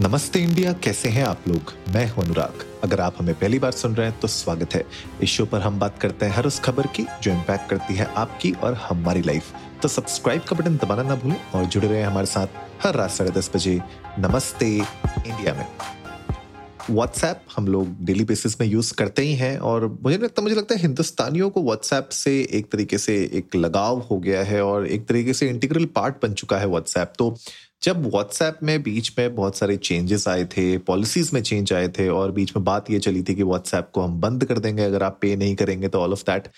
नमस्ते इंडिया, कैसे हैं आप लोग? मैं हूँ अनुराग। अगर आप हमें पहली बार सुन रहे हैं तो स्वागत है। इस शो पर हम बात करते हैं हर उस खबर की, जो इम्पैक्ट करती है आपकी और हमारी लाइफ तो सब्सक्राइब का बटन दबाना ना भूलें और जुड़े रहे हमारे साथ हर रात साढ़े दस बजे नमस्ते इंडिया में। व्हाट्सएप हम लोग डेली बेसिस में यूज़ करते ही हैं और मुझे लगता मुझे लगता है हिंदुस्तानियों को व्हाट्सएप से एक तरीके से एक लगाव हो गया है और एक तरीके से इंटीग्रल पार्ट बन चुका है व्हाट्सएप तो जब व्हाट्सएप में बीच में बहुत सारे चेंजेस आए थे पॉलिसीज़ में चेंज आए थे और बीच में बात ये चली थी कि व्हाट्सएप को हम बंद कर देंगे अगर आप पे नहीं करेंगे तो all of that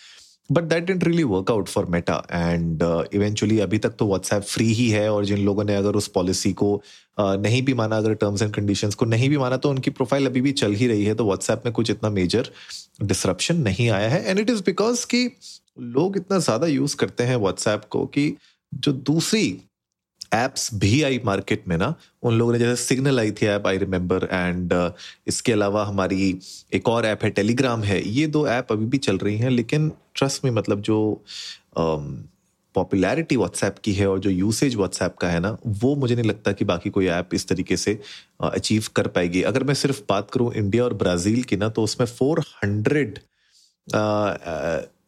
but that didn't really work out for Meta and eventually अभी तक तो व्हाट्सएप फ्री ही है और जिन लोगों ने अगर उस पॉलिसी को uh, नहीं भी माना अगर टर्म्स एंड कंडीशंस को नहीं भी माना तो उनकी प्रोफ़ाइल अभी भी चल ही रही है तो व्हाट्सएप में कुछ इतना मेजर डिसरप्शन नहीं आया है. एंड इट इज़ बिकॉज़ कि लोग इतना ज़्यादा यूज़ करते हैं व्हाट्सएप को कि जो दूसरी एप्स भी आई मार्केट में ना उन लोगों ने जैसे सिग्नल आई थी ऐप आई रिमेम्बर एंड इसके अलावा हमारी एक और ऐप है टेलीग्राम है ये दो ऐप अभी भी चल रही हैं लेकिन ट्रस्ट में मतलब जो पॉपुलैरिटी um, व्हाट्सएप की है और जो यूसेज व्हाट्सएप का है ना वो मुझे नहीं लगता कि बाकी कोई ऐप इस तरीके से अचीव uh, कर पाएगी। अगर मैं सिर्फ़ बात करूँ इंडिया और ब्राज़ील की ना तो उसमें फोर हंड्रेड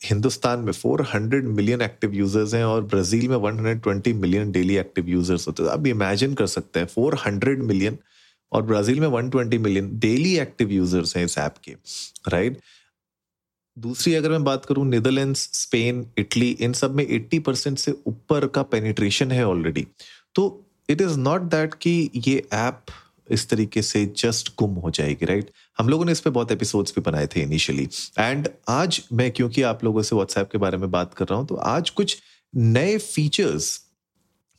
हिंदुस्तान में 400 मिलियन एक्टिव यूज़र्स हैं और ब्राज़ील में 120 मिलियन डेली एक्टिव यूज़र्स होते हैं। आप इमेजिन कर सकते हैं 400 मिलियन और ब्राज़ील में 120 मिलियन डेली एक्टिव यूज़र्स हैं इस ऐप के राइट दूसरी अगर मैं बात करूँ नीदरलैंड स्पेन इटली इन सब में 80 परसेंट से ऊपर का पेनिट्रेशन है ऑलरेडी तो इट इज़ नॉट दैट कि ये ऐप इस तरीके से जस्ट गुम हो जाएगी राइट हम लोगों ने इस पे बहुत एपिसोड्स भी बनाए थे इनिशियली एंड आज मैं, क्योंकि आप लोगों से व्हाट्सएप के बारे में बात कर रहा हूँ तो आज कुछ नए फीचर्स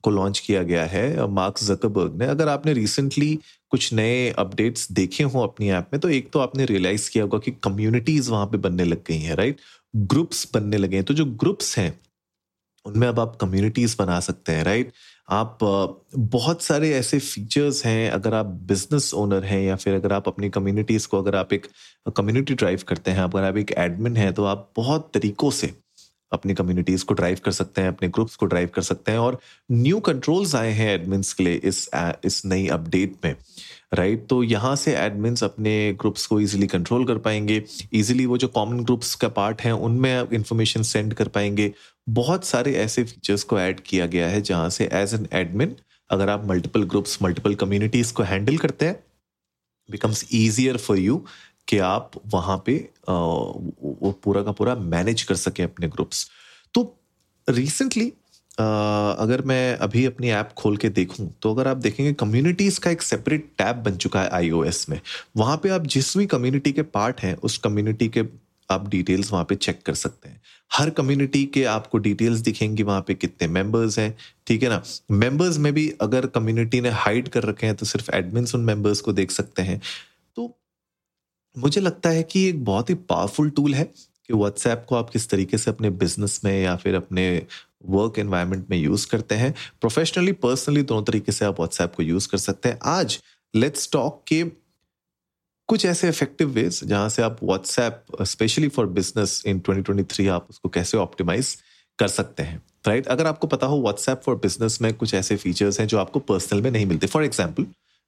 को लॉन्च किया गया है मार्क जकबर्ग ने। अगर आपने रिसेंटली कुछ नए अपडेट्स देखे हों अपनी ऐप में तो एक तो आपने रियलाइज़ किया होगा कि कम्युनिटीज वहाँ पे बनने लग गई हैं राइट ग्रुप्स बनने लगे हैं। तो जो ग्रुप्स हैं उनमें अब आप कम्युनिटीज बना सकते हैं राइट आप बहुत सारे ऐसे फीचर्स हैं, अगर आप बिज़नेस ओनर हैं या फिर अगर आप अपनी कम्युनिटीज को, अगर आप एक कम्युनिटी ड्राइव करते हैं, अगर आप एक एडमिन हैं तो आप बहुत तरीकों से अपनी कम्युनिटीज को ड्राइव कर सकते हैं, अपने ग्रुप्स को ड्राइव कर सकते हैं और न्यू कंट्रोल्स आए हैं एडमिन्स के लिए इस इस नई अपडेट में राइट right? तो यहाँ से एडमिन्स अपने ग्रुप्स को इजीली कंट्रोल कर पाएँगे इजीली वो जो कॉमन ग्रुप्स का पार्ट है, उनमें इंफॉर्मेशन सेंड कर पाएँगे बहुत सारे ऐसे फीचर्स को ऐड किया गया है जहाँ से एज एन एडमिन अगर आप मल्टीपल ग्रुप्स मल्टीपल कम्युनिटीज को हैंडल करते हैं बिकम्स ईजियर फॉर यू कि आप वहाँ पे वो पूरा का पूरा मैनेज कर सके अपने ग्रुप्स तो रिसेंटली अगर मैं अभी अपनी ऐप खोल के देखूँ तो अगर आप देखेंगे कम्युनिटीज का एक सेपरेट टैब बन चुका है आईओएस में। वहाँ पे आप जिस भी कम्युनिटी के पार्ट हैं, उस कम्युनिटी के आप डिटेल्स वहाँ पे चेक कर सकते हैं। हर कम्युनिटी के आपको डिटेल्स दिखेंगी वहाँ पे कितने मेंबर्स हैं, ठीक है ना? मेंबर्स में भी अगर कम्युनिटी ने हाइड कर रखे हैं तो सिर्फ़ एडमिन उन मेंबर्स को देख सकते हैं। मुझे लगता है कि एक बहुत ही पावरफुल टूल है कि व्हाट्सएप को आप किस तरीके से अपने बिज़नेस में या फिर अपने वर्क एनवायरनमेंट में यूज़ करते हैं। प्रोफेशनली पर्सनली दोनों तरीके से आप व्हाट्सएप को यूज़ कर सकते हैं। आज लेट्स टॉक के कुछ ऐसे इफ़ेक्टिव वेज जहाँ से आप WhatsApp specially for business in 2023 आप उसको कैसे ऑप्टिमाइज कर सकते हैं राइट right? अगर आपको पता हो व्हाट्सएप फॉर बिज़नेस में कुछ ऐसे फीचर्स हैं जो आपको पर्सनल में नहीं मिलते। फॉर एग्ज़ाम्पल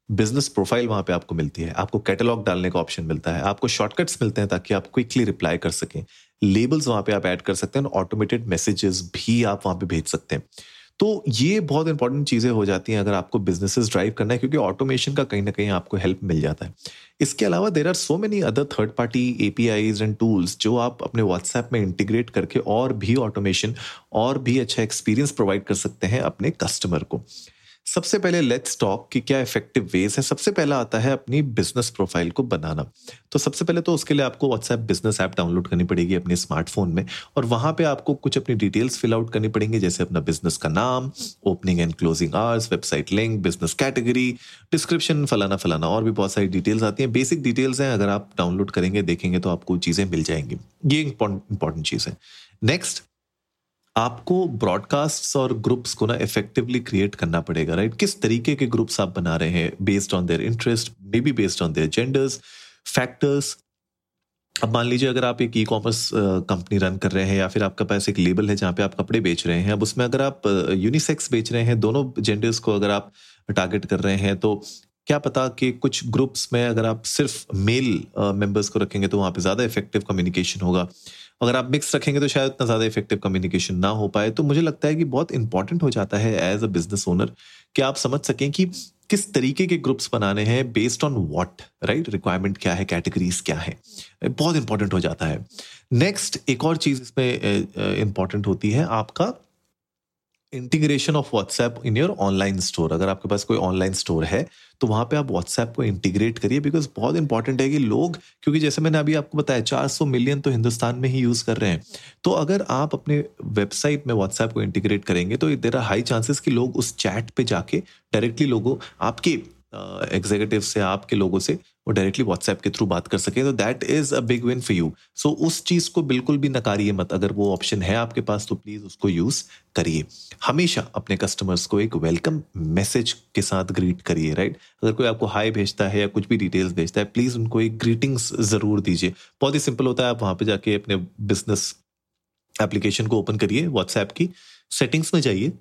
बिज़नेस प्रोफ़ाइल वहाँ पे आपको मिलती है। आपको कैटलॉग डालने का ऑप्शन मिलता है। आपको शॉर्टकट्स मिलते हैं ताकि आप क्विकली रिप्लाई कर सकें। लेबल्स वहाँ पे आप ऐड कर सकते हैं ऑटोमेटेड मैसेजेस भी आप वहाँ पे भेज सकते हैं। तो ये बहुत इंपॉर्टेंट चीज़ें हो जाती हैं अगर आपको बिजनेसेस ड्राइव करना है, क्योंकि ऑटोमेशन का कहीं ना कहीं आपको हेल्प मिल जाता है। इसके अलावा there are so many other third party APIs and tools जो आप अपने व्हाट्सएप में इंटीग्रेट करके और भी ऑटोमेशन और भी अच्छा एक्सपीरियंस प्रोवाइड कर सकते हैं अपने कस्टमर को। सबसे पहले लेट्स टॉक कि क्या इफ़ेक्टिव वेज है। सबसे पहला आता है अपनी बिज़नेस प्रोफ़ाइल को बनाना। तो सबसे पहले तो उसके लिए आपको व्हाट्सएप बिज़नेस ऐप डाउनलोड करनी पड़ेगी अपने स्मार्टफ़ोन में और वहाँ पे आपको कुछ अपनी डिटेल्स फिल आउट करनी पड़ेंगी, जैसे अपना बिज़नेस का नाम opening and closing hours website link business category description फलाना फलाना और भी बहुत सारी डिटेल्स आती हैं। बेसिक डिटेल्स हैं, अगर आप डाउनलोड करेंगे, देखेंगे तो आपको चीज़ें मिल जाएँगी। ये इंपॉर्टेंट चीज़ है। नेक्स्ट आपको ब्रॉडकास्ट और ग्रुप्स को ना इफेक्टिवली क्रिएट करना पड़ेगा राइट किस तरीके के ग्रुप्स आप बना रहे हैं based on their interest maybe based on their genders factors अब मान लीजिए अगर आप एक ई कॉमर्स कंपनी रन कर रहे हैं या फिर आपका पास एक लेबल है जहाँ पे आप कपड़े बेच रहे हैं, अब उसमें अगर आप यूनिसेक्स बेच रहे हैं, दोनों जेंडर्स को अगर आप टारगेट कर रहे हैं तो क्या पता कि कुछ ग्रुप्स में अगर आप सिर्फ़ मेल मेंबर्स को रखेंगे तो वहाँ पे ज़्यादा इफ़ेक्टिव कम्युनिकेशन होगा। अगर आप मिक्स रखेंगे तो शायद इतना ज़्यादा इफ़ेक्टिव कम्युनिकेशन ना हो पाए। तो मुझे लगता है कि बहुत इंपॉर्टेंट हो जाता है एज अ बिज़नेस ओनर कि आप समझ सकें कि किस तरीके के ग्रुप्स बनाने हैं based on what right requirement क्या है? कैटेगरीज क्या है? बहुत इंपॉर्टेंट हो जाता है। नेक्स्ट एक और चीज़ इसमें इंपॉर्टेंट होती है आपका integration of WhatsApp in your online store अगर आपके पास कोई ऑनलाइन स्टोर है तो वहाँ पे आप व्हाट्सएप को इंटीग्रेट करिए बिकॉज़ बहुत इंपॉर्टेंट है कि लोग, क्योंकि जैसे मैंने अभी आपको बताया 400 मिलियन तो हिंदुस्तान में ही यूज़ कर रहे हैं। तो अगर आप अपने वेबसाइट में व्हाट्सएप को इंटीग्रेट करेंगे तो देर आर हाई चांसेस कि लोग उस चैट पे जाके डायरेक्टली लोगों, आपके एग्जीक्यूटिव से, आपके लोगों से वो डायरेक्टली व्हाट्सएप के थ्रू बात कर सके तो that is a big win for you so उस चीज़ को बिल्कुल भी नकारिए मत। अगर वो ऑप्शन है आपके पास तो प्लीज़ उसको यूज़ करिए। हमेशा अपने कस्टमर्स को एक वेलकम मैसेज के साथ ग्रीट करिए राइट अगर कोई आपको हाई भेजता है या कुछ भी डिटेल्स भेजता है प्लीज़ उनको एक ग्रीटिंग्स ज़रूर दीजिए। बहुत ही सिंपल होता है, आप वहाँ पर जाके अपने बिज़नेस एप्लीकेशन को ओपन करिए व्हाट्सएप की। सेटिंग्स में जाइए।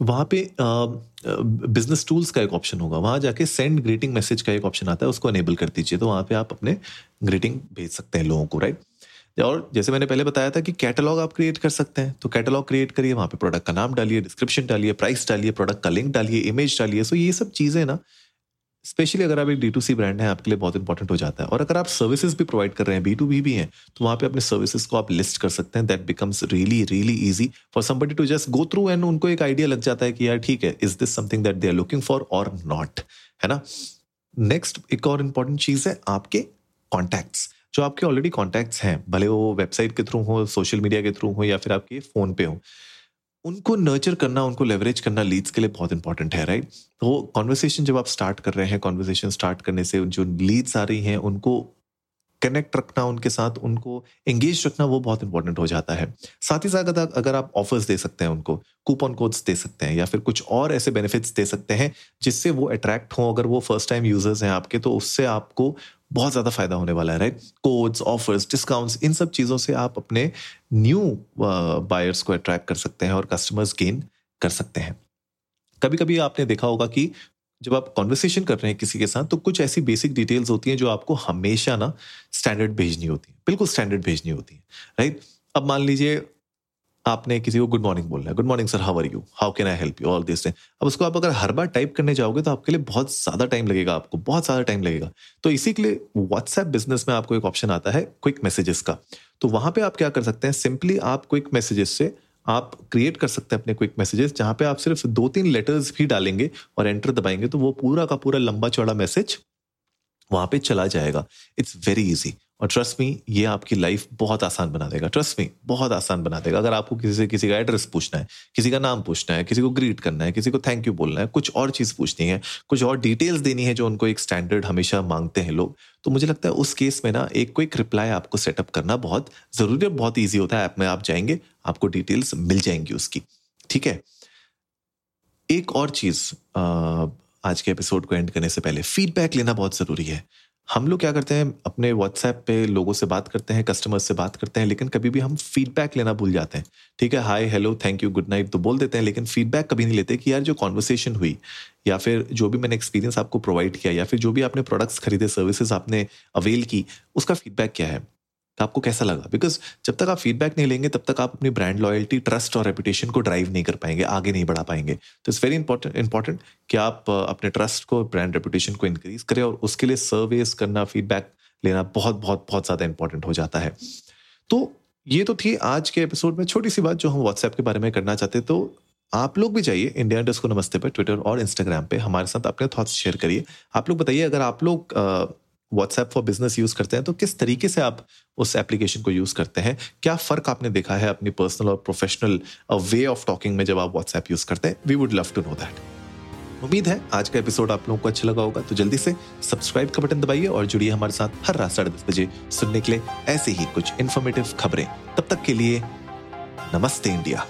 वहाँ पे बिज़नेस टूल्स का एक ऑप्शन होगा। वहाँ जाके सेंड ग्रीटिंग मैसेज का एक ऑप्शन आता है, उसको अनेबल कर दीजिए। तो वहाँ पे आप अपने ग्रीटिंग भेज सकते हैं लोगों को राइट और जैसे मैंने पहले बताया था कि कैटलॉग आप क्रिएट कर सकते हैं। तो कैटलॉग क्रिएट करिए, वहाँ पे प्रोडक्ट का नाम डालिए डिस्क्रिप्शन डालिए प्राइस डालिए प्रोडक्ट का लिंक डालिए इमेज डालिए। सो ये सब चीज़ें ना स्पेशली अगर आप एक डी टू सी ब्रांड है, आपके लिए बहुत इंपॉर्टेंट हो जाता है। और अगर आप सर्विसेज़ भी प्रोवाइड कर रहे हैं बी टू बी भी हैं तो वहाँ पे अपने सर्विसेज़ को आप लिस्ट कर सकते हैं। That becomes really really easy for somebody to just go through and उनको एक आइडिया लग जाता है कि यार ठीक है is this something that they are looking for और नॉट है ना? नेक्स्ट एक और इंपॉर्टेंट चीज़ है आपके कॉन्टैक्ट्स जो आपके ऑलरेडी कॉन्टैक्ट्स हैं, भले वो वेबसाइट के थ्रू हो सोशल मीडिया के थ्रू हो या फिर आपके फ़ोन पे हो। उनको नर्चर करना, उनको लेवरेज करना लीड्स के लिए बहुत इंपॉर्टेंट है राइट तो कॉन्वर्सेशन जब आप स्टार्ट कर रहे हैं कॉन्वर्सेशन स्टार्ट करने से जो लीड्स आ रही हैं, उनको कनेक्ट रखना, उनके साथ उनको एंगेज रखना, वो बहुत इंपॉर्टेंट हो जाता है। साथ ही साथ अगर आप ऑफर्स दे सकते हैं उनको कूपन कोड्स दे सकते हैं या फिर कुछ और ऐसे बेनिफिट्स दे सकते हैं, जिससे वो अट्रैक्ट हो। अगर वो फ़र्स्ट टाइम यूज़र्स हैं आपके तो उससे आपको बहुत ज़्यादा फ़ायदा होने वाला है राइट कोड्स ऑफर्स डिस्काउंट्स इन सब चीज़ों से आप अपने न्यू बायर्स uh, को अट्रैक्ट कर सकते हैं और कस्टमर्स गेन कर सकते हैं। कभी कभी आपने देखा होगा कि जब आप कॉन्वर्सेशन कर रहे हैं किसी के साथ तो कुछ ऐसी बेसिक डिटेल्स होती हैं जो आपको हमेशा ना स्टैंडर्ड भेजनी होती है। बिल्कुल स्टैंडर्ड भेजनी होती है राइट अब मान लीजिए आपने किसी को गुड मॉर्निंग बोलना है। Good morning sir how are you how can I help you all this अब उसको आप अगर हर बार टाइप करने जाओगे तो आपके लिए बहुत ज़्यादा टाइम लगेगा आपको, बहुत ज़्यादा टाइम लगेगा। तो इसी के लिए व्हाट्सएप बिज़नेस में आपको एक ऑप्शन आता है क्विक मैसेजेस का। तो वहाँ पर आप क्या कर सकते हैं सिंपली आप क्विक मैसेजेस से आप क्रिएट कर सकते हैं अपने क्विक मैसेजेस जहाँ पे आप सिर्फ़ दो तीन लेटर्स भी डालेंगे और एंटर दबाएँगे तो वो पूरा का पूरा लंबा चौड़ा मैसेज वहाँ पे चला जाएगा। इट्स वेरी इजी और ट्रस्ट मी ये आपकी लाइफ बहुत आसान बना देगा। ट्रस्ट मी बहुत आसान बना देगा। अगर आपको किसी से किसी का एड्रेस पूछना है, किसी का नाम पूछना है, किसी को ग्रीट करना है, किसी को थैंक यू बोलना है, कुछ और चीज़ पूछनी है, कुछ और डिटेल्स देनी है जो उनको एक स्टैंडर्ड हमेशा मांगते हैं लोग तो मुझे लगता है उस केस में ना एक क्विक रिप्लाई आपको सेटअप करना बहुत ज़रूरी और बहुत ईजी होता है। ऐप में आप जाएँगे, आपको डिटेल्स मिल जाएँगी उसकी। ठीक है? एक और चीज़ आज के एपिसोड को एंड करने से पहले फीडबैक लेना बहुत ज़रूरी है। हम लोग क्या करते हैं, अपने व्हाट्सएप पे लोगों से बात करते हैं कस्टमर्स से बात करते हैं, लेकिन कभी भी हम फीडबैक लेना भूल जाते हैं। ठीक है hi hello thank you good night तो बोल देते हैं, लेकिन फीडबैक कभी नहीं लेते कि यार जो कॉन्वर्सेशन हुई, या फिर जो भी मैंने एक्सपीरियंस आपको प्रोवाइड किया, या फिर जो भी आपने प्रोडक्ट्स खरीदे सर्विसेज़ आपने अवेल की, उसका फीडबैक क्या है? तो आपको कैसा लगा? बिकॉज़ जब तक आप फीडबैक नहीं लेंगे, तब तक आप अपनी ब्रांड लॉयल्टी ट्रस्ट और रेपुटेशन को ड्राइव नहीं कर पाएँगे, आगे नहीं बढ़ा पाएँगे। तो इट्स वेरी इंपॉर्टेंट इंपॉर्टेंट कि आप अपने ट्रस्ट को ब्रांड रेपुटेशन को इंक्रीज करें और उसके लिए सर्वेस करना फीडबैक लेना बहुत बहुत बहुत ज़्यादा इंपॉर्टेंट हो जाता है। तो ये तो थी आज के एपिसोड में। छोटी सी बात जो हम व्हाट्सएप के बारे में करना चाहते तो आप लोग भी जाइए इंडिया डस्ट को नमस्ते पर ट्विटर और इंस्टाग्राम पे। हमारे साथ अपने थॉट्स शेयर करिए। आप लोग बताइए, अगर आप लोग व्हाट्सएप फॉर बिज़नेस यूज़ करते हैं तो किस तरीके से आप उस एप्लीकेशन को यूज़ करते हैं? क्या फ़र्क आपने देखा है अपनी पर्सनल और प्रोफेशनल वे ऑफ़ टॉकिंग में जब आप व्हाट्सएप यूज़ करते हैं? We would love to know that उम्मीद है आज का एपिसोड आप लोगों को अच्छा लगा होगा तो जल्दी से सब्सक्राइब का बटन दबाइए और जुड़िए हमारे साथ हर रात साढ़े दस बजे सुनने के लिए ऐसे ही कुछ इन्फॉर्मेटिव खबरें। तब तक के लिए नमस्ते इंडिया।